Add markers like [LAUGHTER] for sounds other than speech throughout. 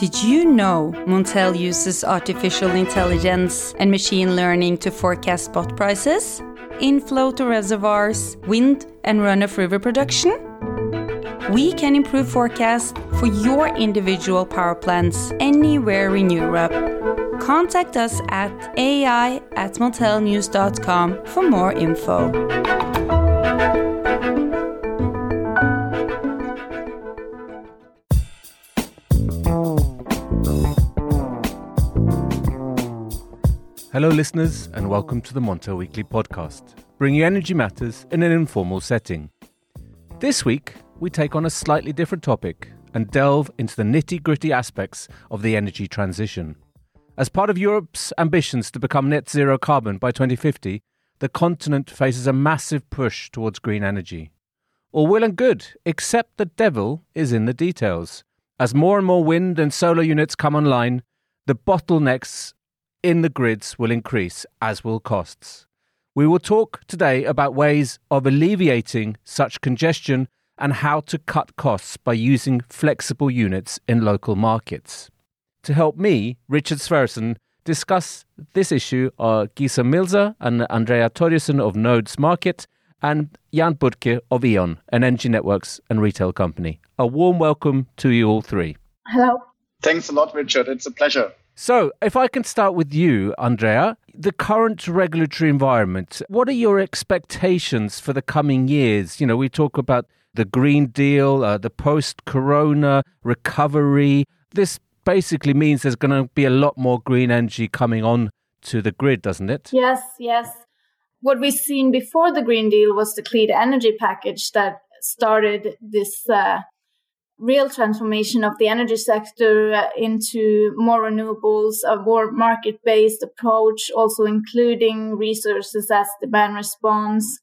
Did you know Montel uses artificial intelligence and machine learning to forecast spot prices, inflow to reservoirs, wind and runoff river production? We can improve forecasts for your individual power plants anywhere in Europe. Contact us at ai at montelnews.com for more info. Hello, listeners, and welcome to the Montel Weekly podcast, bringing energy matters in an informal setting. This week, we take on a slightly different topic and delve into the nitty gritty aspects of the energy transition. As part of Europe's ambitions to become net zero carbon by 2050, the continent faces a massive push towards green energy. All well and good, except the devil is in the details. As more and more wind and solar units come online, the bottlenecks in the grids will increase, as will costs. We will talk today about ways of alleviating such congestion and how to cut costs by using flexible units in local markets. To help me, Richard Sverrisson, discuss this issue are Gesa Milzow and Andrea Torjussen of Nodes Market and Jan Budke of E.ON, an energy networks and retail company. A warm welcome to you all three. Hello. Thanks a lot, Richard. It's a pleasure. So, if I can start with you, Andrea, the current regulatory environment, what are your expectations for the coming years? You know, we talk about the Green Deal, uh, the post corona recovery. This basically means there's going to be a lot more green energy coming on to the grid, doesn't it? Yes, yes. What we've seen before the Green Deal was the clean energy package that started this uh, real transformation of the energy sector uh, into more renewables, a more market based approach, also including resources as demand response.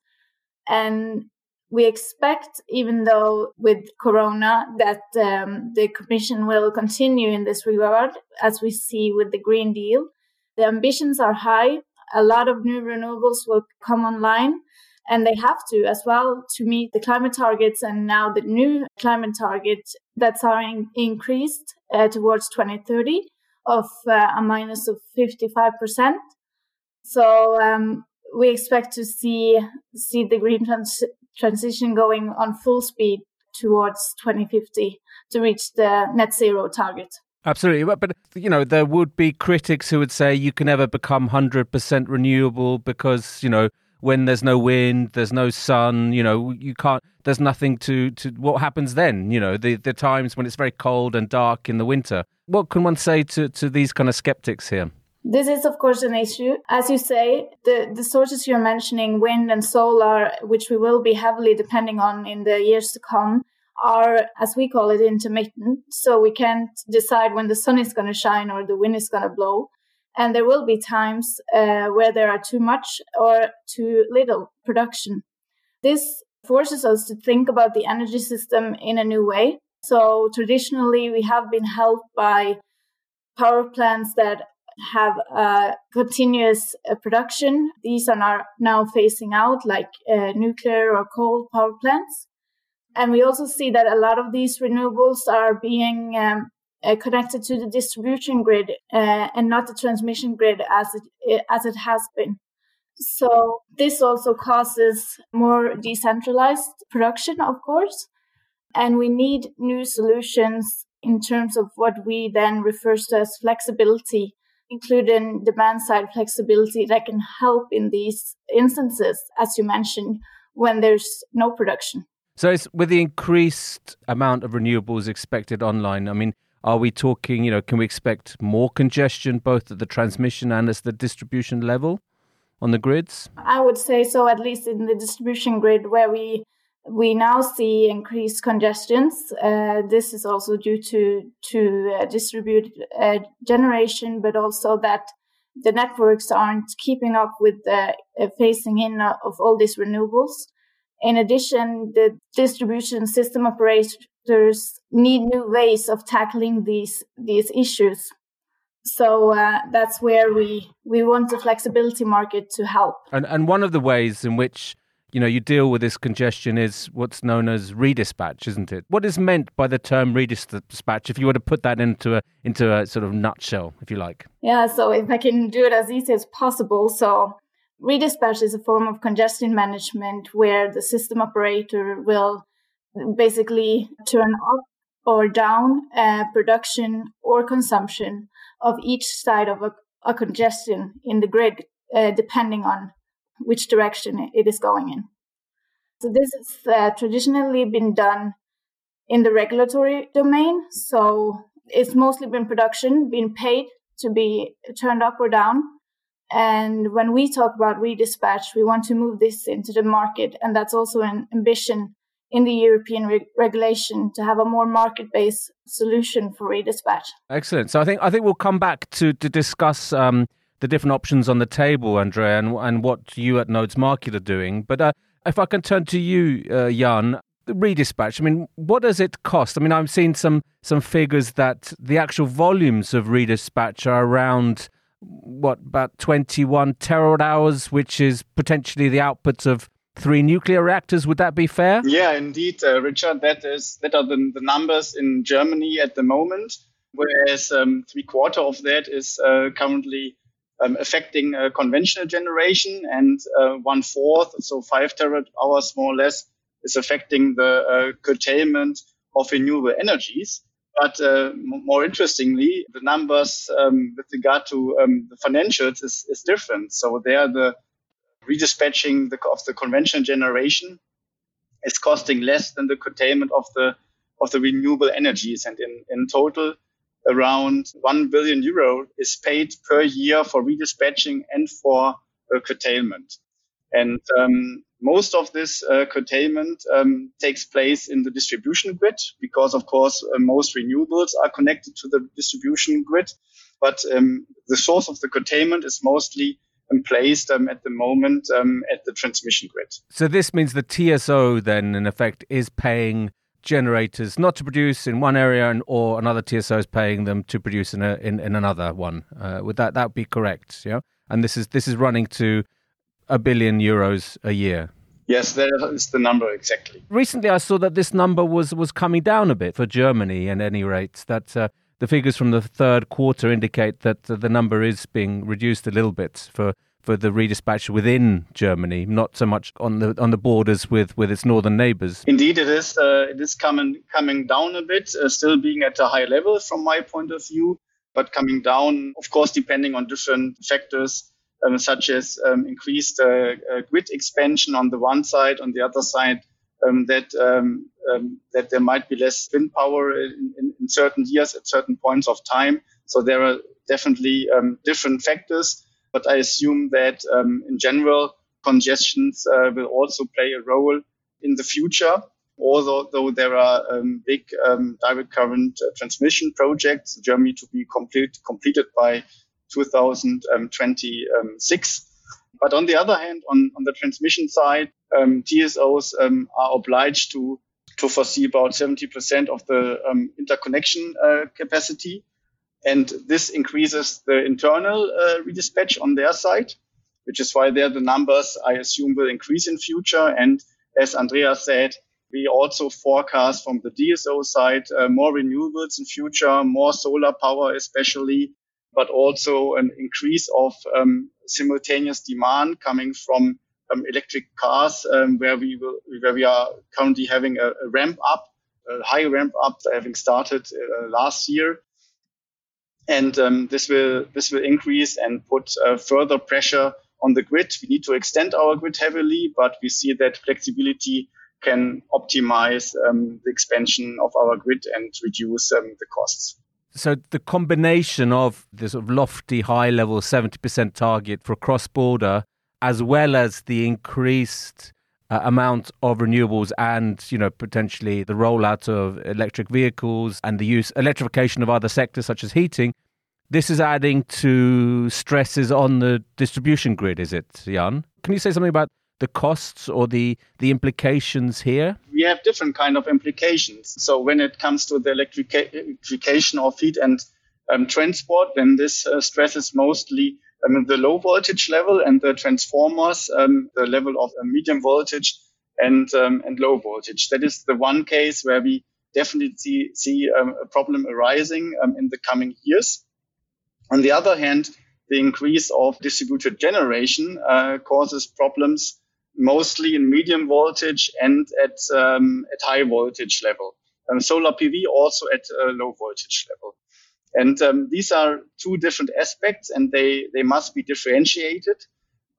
And we expect, even though with Corona, that um, the Commission will continue in this regard, as we see with the Green Deal. The ambitions are high. A lot of new renewables will come online and they have to as well to meet the climate targets and now the new climate target that's are in, increased uh, towards 2030 of uh, a minus of 55%. So um, we expect to see see the green trans- transition going on full speed towards 2050 to reach the net zero target. Absolutely. But, but, you know, there would be critics who would say you can never become 100% renewable because, you know, when there's no wind, there's no sun, you know, you can't, there's nothing to, to what happens then, you know, the, the times when it's very cold and dark in the winter. What can one say to, to these kind of skeptics here? This is, of course, an issue. As you say, the, the sources you're mentioning, wind and solar, which we will be heavily depending on in the years to come, are, as we call it, intermittent. So we can't decide when the sun is going to shine or the wind is going to blow and there will be times uh, where there are too much or too little production. This forces us to think about the energy system in a new way. So traditionally, we have been helped by power plants that have uh, continuous uh, production. These are now phasing out, like uh, nuclear or coal power plants. And we also see that a lot of these renewables are being um, uh, connected to the distribution grid uh, and not the transmission grid as it as it has been. So this also causes more decentralized production, of course, and we need new solutions in terms of what we then refer to as flexibility, including demand side flexibility that can help in these instances, as you mentioned, when there's no production. So, it's with the increased amount of renewables expected online, I mean, are we talking, you know, can we expect more congestion both at the transmission and at the distribution level on the grids? I would say so, at least in the distribution grid where we we now see increased congestions. Uh, this is also due to to uh, distributed uh, generation, but also that the networks aren't keeping up with the uh, phasing in of all these renewables. In addition, the distribution system need new ways of tackling these these issues. So uh, that's where we we want the flexibility market to help. And and one of the ways in which you know, you deal with this congestion is what's known as redispatch, isn't it? What is meant by the term redispatch, if you were to put that into a into a sort of nutshell, if you like? Yeah, so if I can do it as easy as possible, so redispatch is a form of congestion management where the system operator will basically turn up or down uh, production or consumption of each side of a, a congestion in the grid, uh, depending on which direction it is going in. So this has uh, traditionally been done in the regulatory domain. So it's mostly been production being paid to be turned up or down. And when we talk about redispatch, we want to move this into the market. And that's also an ambition in the European re- regulation to have a more market-based solution for redispatch. Excellent. So I think I think we'll come back to to discuss um, the different options on the table, Andrea, and, and what you at Nodes Market are doing. But uh, if I can turn to you, uh, Jan, redispatch. I mean, what does it cost? I mean, I've seen some some figures that the actual volumes of redispatch are around what about 21 terawatt hours, which is potentially the output of three nuclear reactors. Would that be fair? Yeah, indeed, uh, Richard. That is that are the, the numbers in Germany at the moment. Whereas um, three quarter of that is uh, currently um, affecting uh, conventional generation, and uh, one fourth, so five terawatt hours more or less, is affecting the uh, curtailment of renewable energies. But uh, more interestingly, the numbers um, with regard to um, the financials is, is different. So there, the redispatching the, of the conventional generation is costing less than the curtailment of the of the renewable energies, and in in total, around 1 billion euro is paid per year for redispatching and for uh, curtailment. And um, most of this uh, curtailment um, takes place in the distribution grid because, of course, uh, most renewables are connected to the distribution grid. But um, the source of the curtailment is mostly placed um, at the moment um, at the transmission grid. So this means the TSO then, in effect, is paying generators not to produce in one area and or another TSO is paying them to produce in a, in, in another one. Uh, would that that be correct? Yeah, and this is this is running to a billion euros a year. Yes, that is the number exactly. Recently, I saw that this number was was coming down a bit for Germany. At any rate, that uh, the figures from the third quarter indicate that the number is being reduced a little bit for for the redispatch within Germany, not so much on the on the borders with, with its northern neighbours. Indeed, it is. Uh, it is coming coming down a bit, uh, still being at a high level from my point of view, but coming down, of course, depending on different factors. Um, such as um, increased uh, uh grid expansion on the one side, on the other side, um, that um, um, that there might be less wind power in, in, in, certain years at certain points of time. So there are definitely um, different factors but I assume that um, in general, congestions uh, will also play a role in the future. Although though there are um, big um, direct current uh, transmission projects, Germany to be complete, completed by 2026. But on the other hand, on, on the transmission side, um, TSOs um, are obliged to to foresee about 70% of the um, interconnection uh, capacity. And this increases the internal uh, redispatch on their side, which is why there the numbers, I assume, will increase in future. And as Andrea said, we also forecast from the DSO side uh, more renewables in future, more solar power especially, but also an increase of um, simultaneous demand coming from um, electric cars, um, where we will, where we are currently having a, a ramp up, a high ramp up, having started uh, last year and um, this will this will increase and put uh, further pressure on the grid. We need to extend our grid heavily, but we see that flexibility can optimize um, the expansion of our grid and reduce um, the costs. So the combination of the sort of lofty high level 70% target for cross border as well as the increased uh, amount of renewables and you know potentially the rollout of electric vehicles and the use electrification of other sectors such as heating this is adding to stresses on the distribution grid is it jan? Can you say something about the costs or the the implications here we have different kind of implications so when it comes to the electrification of heat and um, transport then this uh, stresses mostly um, the low voltage level and the transformers, um, the level of uh, medium voltage and, um, and low voltage. That is the one case where we definitely see, see um, a problem arising um, in the coming years. On the other hand, the increase of distributed generation uh, causes problems mostly in medium voltage and at, um, at high voltage level. Um, solar PV also at a low voltage level. And um, these are two different aspects and they, they must be differentiated,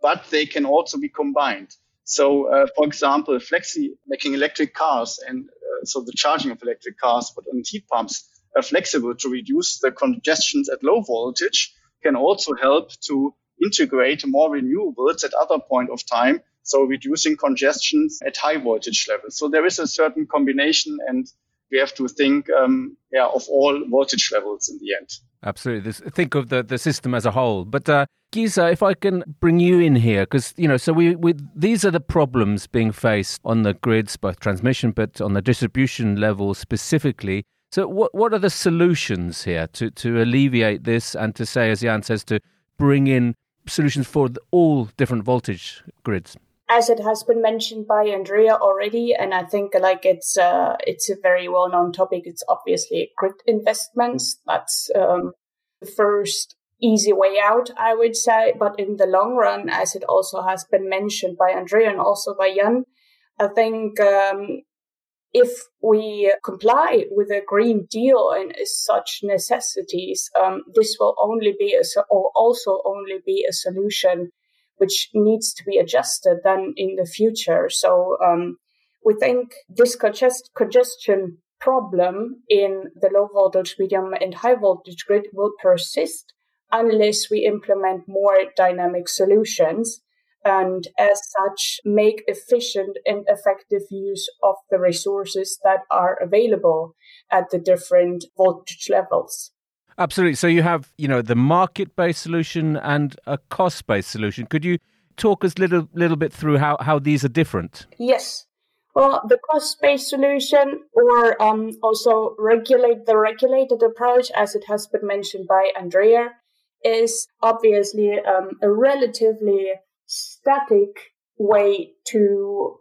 but they can also be combined. So, uh, for example, flexi making electric cars and uh, so the charging of electric cars, but on heat pumps are flexible to reduce the congestions at low voltage can also help to integrate more renewables at other point of time. So reducing congestions at high voltage levels. So there is a certain combination and we have to think um, yeah, of all voltage levels in the end. Absolutely. Think of the, the system as a whole. But uh, Gesa, if I can bring you in here, because you know, so we, we these are the problems being faced on the grids, both transmission, but on the distribution level specifically. So, what what are the solutions here to to alleviate this and to say, as Jan says, to bring in solutions for all different voltage grids? As it has been mentioned by Andrea already, and I think like it's uh, it's a very well known topic. It's obviously grid investments. That's um, the first easy way out, I would say. But in the long run, as it also has been mentioned by Andrea and also by Jan, I think um, if we comply with a Green Deal and such necessities, um, this will only be a, or also only be a solution which needs to be adjusted then in the future. So um, we think this congest- congestion problem in the low voltage, medium, and high voltage grid will persist unless we implement more dynamic solutions and as such make efficient and effective use of the resources that are available at the different voltage levels. Absolutely. So you have, you know, the market-based solution and a cost-based solution. Could you talk us little little bit through how, how these are different? Yes. Well, the cost-based solution, or um, also regulate the regulated approach, as it has been mentioned by Andrea, is obviously um, a relatively static way to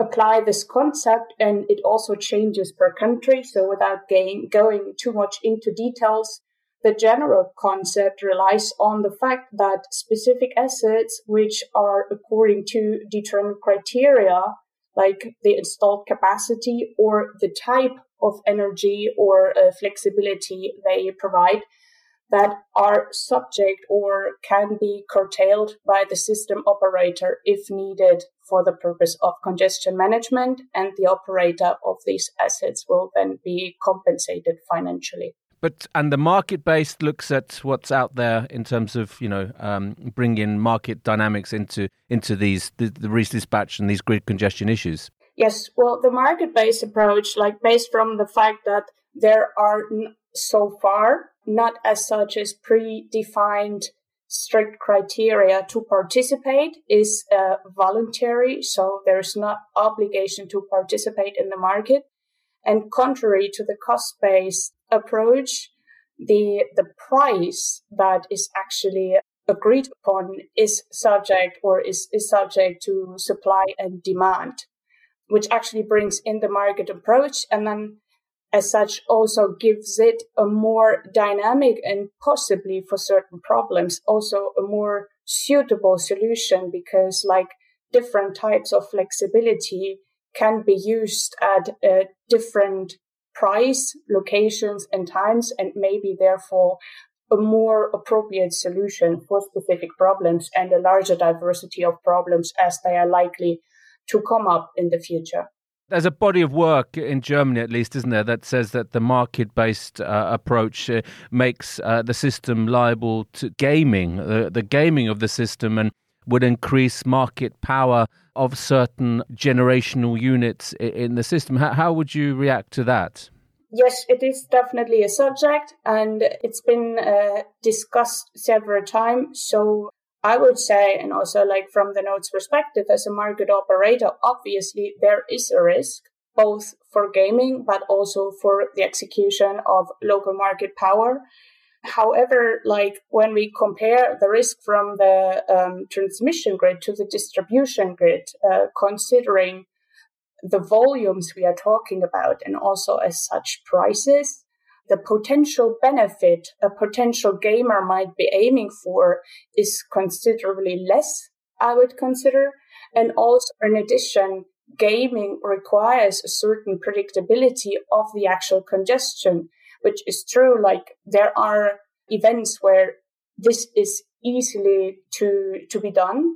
apply this concept and it also changes per country. So without going, too much into details, the general concept relies on the fact that specific assets, which are according to determined criteria, like the installed capacity or the type of energy or uh, flexibility they provide, that are subject or can be curtailed by the system operator if needed for the purpose of congestion management, and the operator of these assets will then be compensated financially. But and the market based looks at what's out there in terms of you know um, bringing market dynamics into into these the, the dispatch and these grid congestion issues. Yes, well, the market based approach, like based from the fact that there are so far not as such as predefined strict criteria to participate is uh, voluntary so there's not obligation to participate in the market. And contrary to the cost-based approach the the price that is actually agreed upon is subject or is, is subject to supply and demand which actually brings in the market approach and then as such also gives it a more dynamic and possibly for certain problems also a more suitable solution because like different types of flexibility can be used at uh, different price locations and times and maybe therefore a more appropriate solution for specific problems and a larger diversity of problems as they are likely to come up in the future there's a body of work in Germany, at least, isn't there, that says that the market based uh, approach uh, makes uh, the system liable to gaming, the gaming of the system, and would increase market power of certain generational units in the system. How, how would you react to that? Yes, it is definitely a subject, and it's been uh, discussed several times. So I would say, and also like from the Nodes perspective as a market operator, obviously there is a risk both for gaming, but also for the execution of local market power. However, like when we compare the risk from the um, transmission grid to the distribution grid, uh, considering the volumes we are talking about and also as such prices, the potential benefit a potential gamer might be aiming for is considerably less, I would consider. And also, in addition, gaming requires a certain predictability of the actual congestion, which is true. Like there are events where this is easily to, to be done.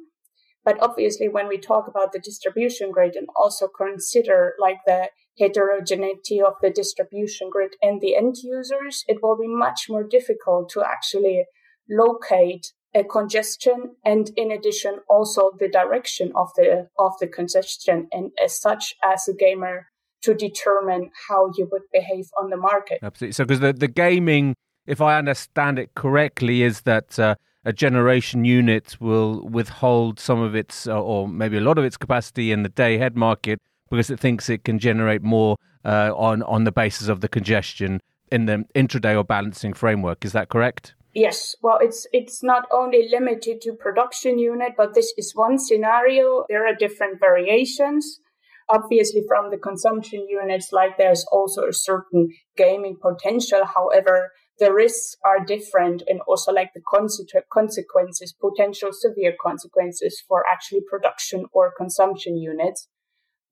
But obviously, when we talk about the distribution grid and also consider like the heterogeneity of the distribution grid and the end users, it will be much more difficult to actually locate a congestion and in addition also the direction of the of the congestion and as such as a gamer to determine how you would behave on the market. Absolutely. So because the, the gaming if i understand it correctly is that uh, a generation unit will withhold some of its uh, or maybe a lot of its capacity in the day ahead market because it thinks it can generate more uh, on on the basis of the congestion in the intraday or balancing framework is that correct Yes, well, it's it's not only limited to production unit, but this is one scenario. There are different variations. Obviously, from the consumption units, like there's also a certain gaming potential. However, the risks are different, and also like the consequences, potential severe consequences for actually production or consumption units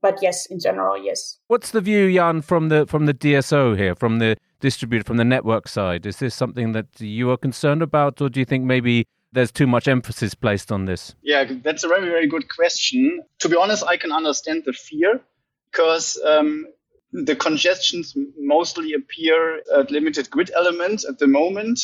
but yes, in general, yes. What's the view, Jan, from the from the DSO here, from the distributor, from the network side? Is this something that you are concerned about, or do you think maybe there's too much emphasis placed on this? Yeah, that's a very very good question. To be honest, I can understand the fear because um, the congestions mostly appear at limited grid elements at the moment.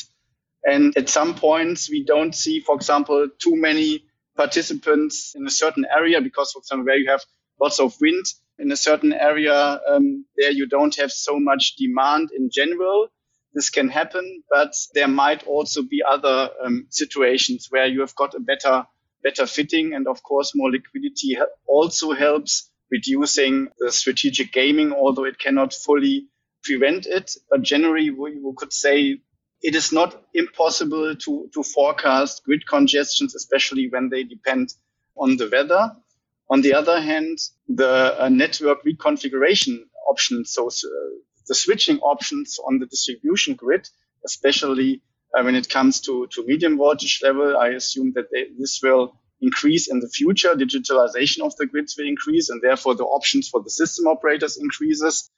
And at some points, we don't see, for example, too many participants in a certain area because, for example, where you have lots of wind in a certain area um, there you don't have so much demand in general. This can happen but there might also be other um, situations where you have got a better better fitting and of course more liquidity also helps reducing the strategic gaming although it cannot fully prevent it. But generally we, we could say it is not impossible to, to forecast grid congestions especially when they depend on the weather on the other hand, the uh, network reconfiguration options, so uh, the switching options on the distribution grid, especially uh, when it comes to, to medium voltage level, I assume that they, this will increase in the future. Digitalization of the grids will increase, and therefore the options for the system operators increases.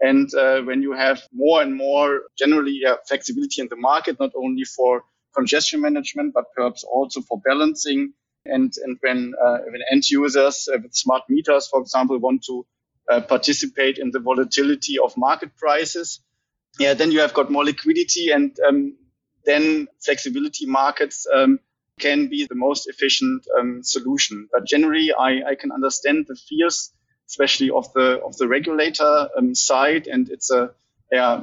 And uh, when you have more and more generally uh, flexibility in the market, not only for congestion management, but perhaps also for balancing and, and when, uh, when end users uh, with smart meters, for example, want to uh, participate in the volatility of market prices, yeah, then you have got more liquidity and um, then flexibility markets um, can be the most efficient um, solution. But generally, I, I can understand the fears, especially of the of the regulator um, side, and it's a yeah,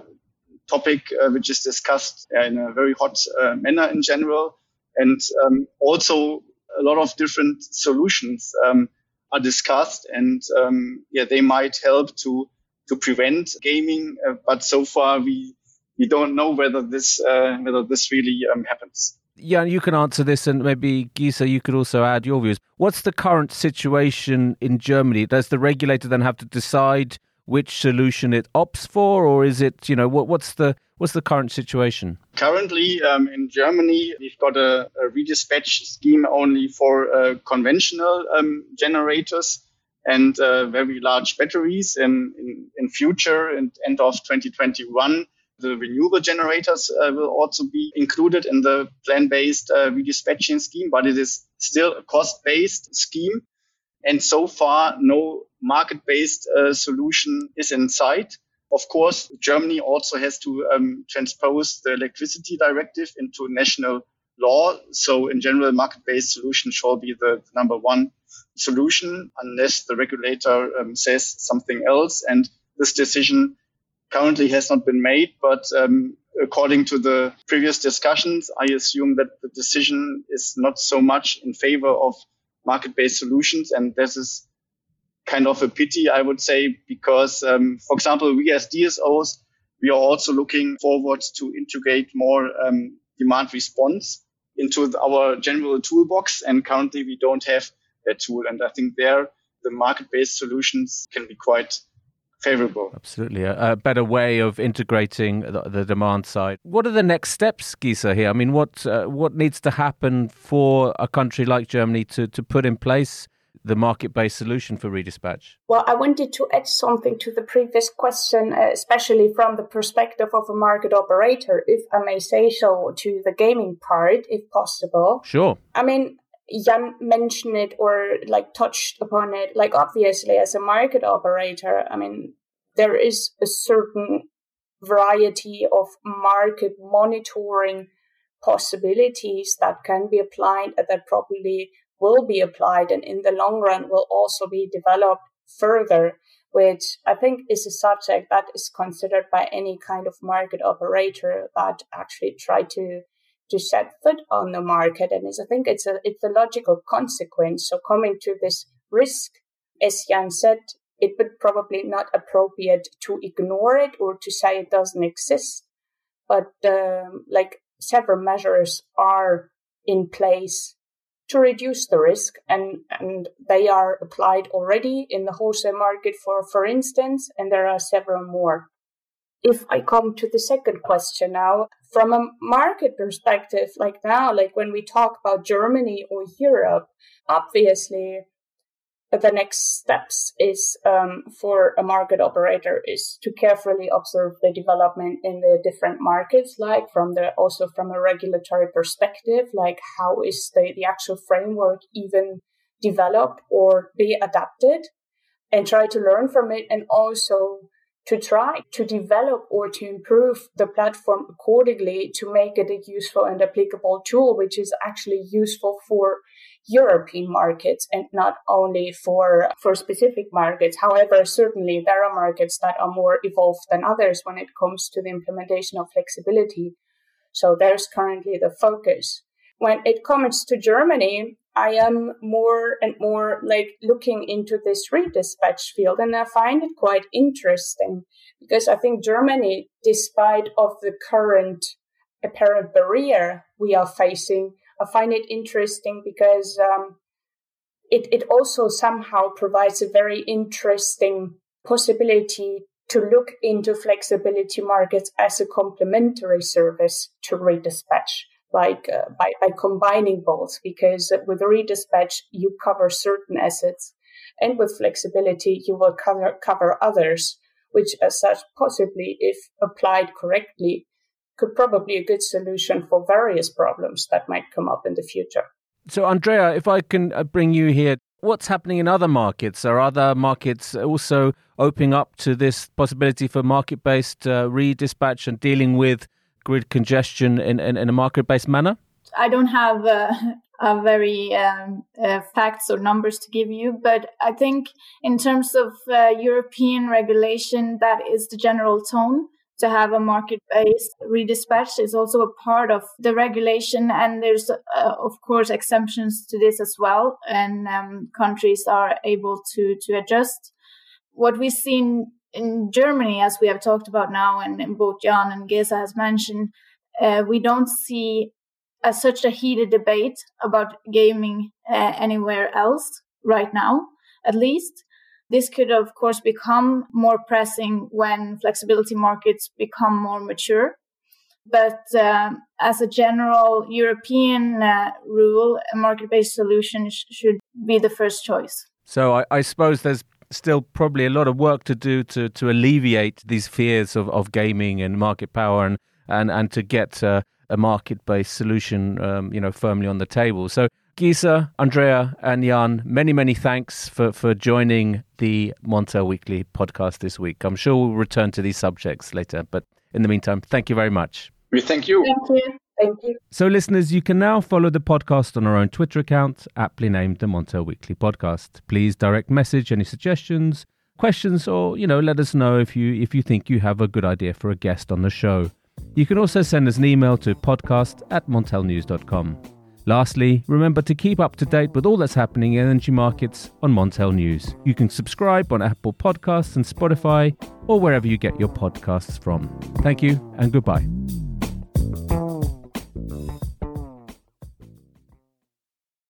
topic uh, which is discussed in a very hot uh, manner in general, and um, also a lot of different solutions um, are discussed, and um, yeah, they might help to to prevent gaming. Uh, but so far, we we don't know whether this uh, whether this really um, happens. Yeah, you can answer this, and maybe Gesa, you could also add your views. What's the current situation in Germany? Does the regulator then have to decide which solution it opts for, or is it you know what, what's the what's the current situation? Currently, um, in Germany, we've got a, a redispatch scheme only for uh, conventional um, generators and uh, very large batteries. In, in, in future, and end of 2021, the renewable generators uh, will also be included in the plan-based uh, redispatching scheme, but it is still a cost-based scheme. And so far, no market-based uh, solution is in sight. Of course, Germany also has to um, transpose the electricity directive into national law. So in general, market-based solution shall be the number one solution unless the regulator um, says something else. And this decision currently has not been made, but um, according to the previous discussions, I assume that the decision is not so much in favor of market-based solutions. And this is kind of a pity, I would say, because, um, for example, we as DSOs, we are also looking forward to integrate more um, demand response into our general toolbox. And currently we don't have that tool. And I think there the market-based solutions can be quite favorable. Absolutely. A, a, better way of integrating the, the, demand side. What are the next steps, Gesa, here? I mean, what uh, what needs to happen for a country like Germany to, to put in place the market-based solution for redispatch? Well, I wanted to add something to the previous question, uh, especially from the perspective of a market operator, if I may say so, to the gaming part, if possible. Sure. I mean, Jan mentioned it or like touched upon it. Like obviously, as a market operator, I mean, there is a certain variety of market monitoring possibilities that can be applied that probably will be applied and in the long run will also be developed further, which I think is a subject that is considered by any kind of market operator that actually try to to set foot on the market. And I think it's a it's a logical consequence. So coming to this risk, as Jan said, it would probably not appropriate to ignore it or to say it doesn't exist. But um, like several measures are in place to reduce the risk and, and they are applied already in the wholesale market for, for instance, and there are several more. If I come to the second question now, from a market perspective, like now, like when we talk about Germany or Europe, obviously the next steps is um, for a market operator is to carefully observe the development in the different markets, like from the also from a regulatory perspective, like how is the, the actual framework even developed or be adapted, and try to learn from it, and also to try to develop or to improve the platform accordingly to make it a useful and applicable tool, which is actually useful for European markets and not only for, for specific markets. However, certainly there are markets that are more evolved than others when it comes to the implementation of flexibility. So there's currently the focus. When it comes to Germany, I am more and more like looking into this redispatch field and I find it quite interesting because I think Germany, despite of the current apparent barrier we are facing, I find it interesting because um, it, it also somehow provides a very interesting possibility to look into flexibility markets as a complementary service to redispatch like uh, by, by combining both because with redispatch you cover certain assets and with flexibility you will cover, cover others which as such possibly if applied correctly could probably a good solution for various problems that might come up in the future so andrea if i can uh, bring you here what's happening in other markets are other markets also opening up to this possibility for market-based uh, redispatch and dealing with grid congestion in, in, in a market based manner? I don't have uh, [LAUGHS] a very um, uh, facts or numbers to give you, but I think in terms of uh, European regulation, that is the general tone. To have a market based redispatch is also a part of the regulation, and there's, uh, of course, exemptions to this as well, and um, countries are able to, to adjust. What we've seen in Germany, as we have talked about now, and, and both Jan and Gesa has mentioned, uh, we don't see a, such a heated debate about gaming uh, anywhere else right now, at least. This could, of course, become more pressing when flexibility markets become more mature. But um, as a general European uh, rule, a market based solution sh- should be the first choice. So I, I suppose there's still probably a lot of work to do to, to alleviate these fears of, of gaming and market power and, and, and to get uh, a market based solution um, you know firmly on the table. So Gesa, Andrea, and Jan, many, many thanks for, for joining the Montel Weekly podcast this week. I'm sure we'll return to these subjects later, but in the meantime, thank you very much. We thank you. Thank you. Thank you. So, listeners, you can now follow the podcast on our own Twitter account, aptly named the Montel Weekly Podcast. Please direct message any suggestions, questions, or you know, let us know if you if you think you have a good idea for a guest on the show. You can also send us an email to podcast at montelnews.com. Lastly, remember to keep up to date with all that's happening in energy markets on Montel News. You can subscribe on Apple Podcasts and Spotify or wherever you get your podcasts from. Thank you and goodbye.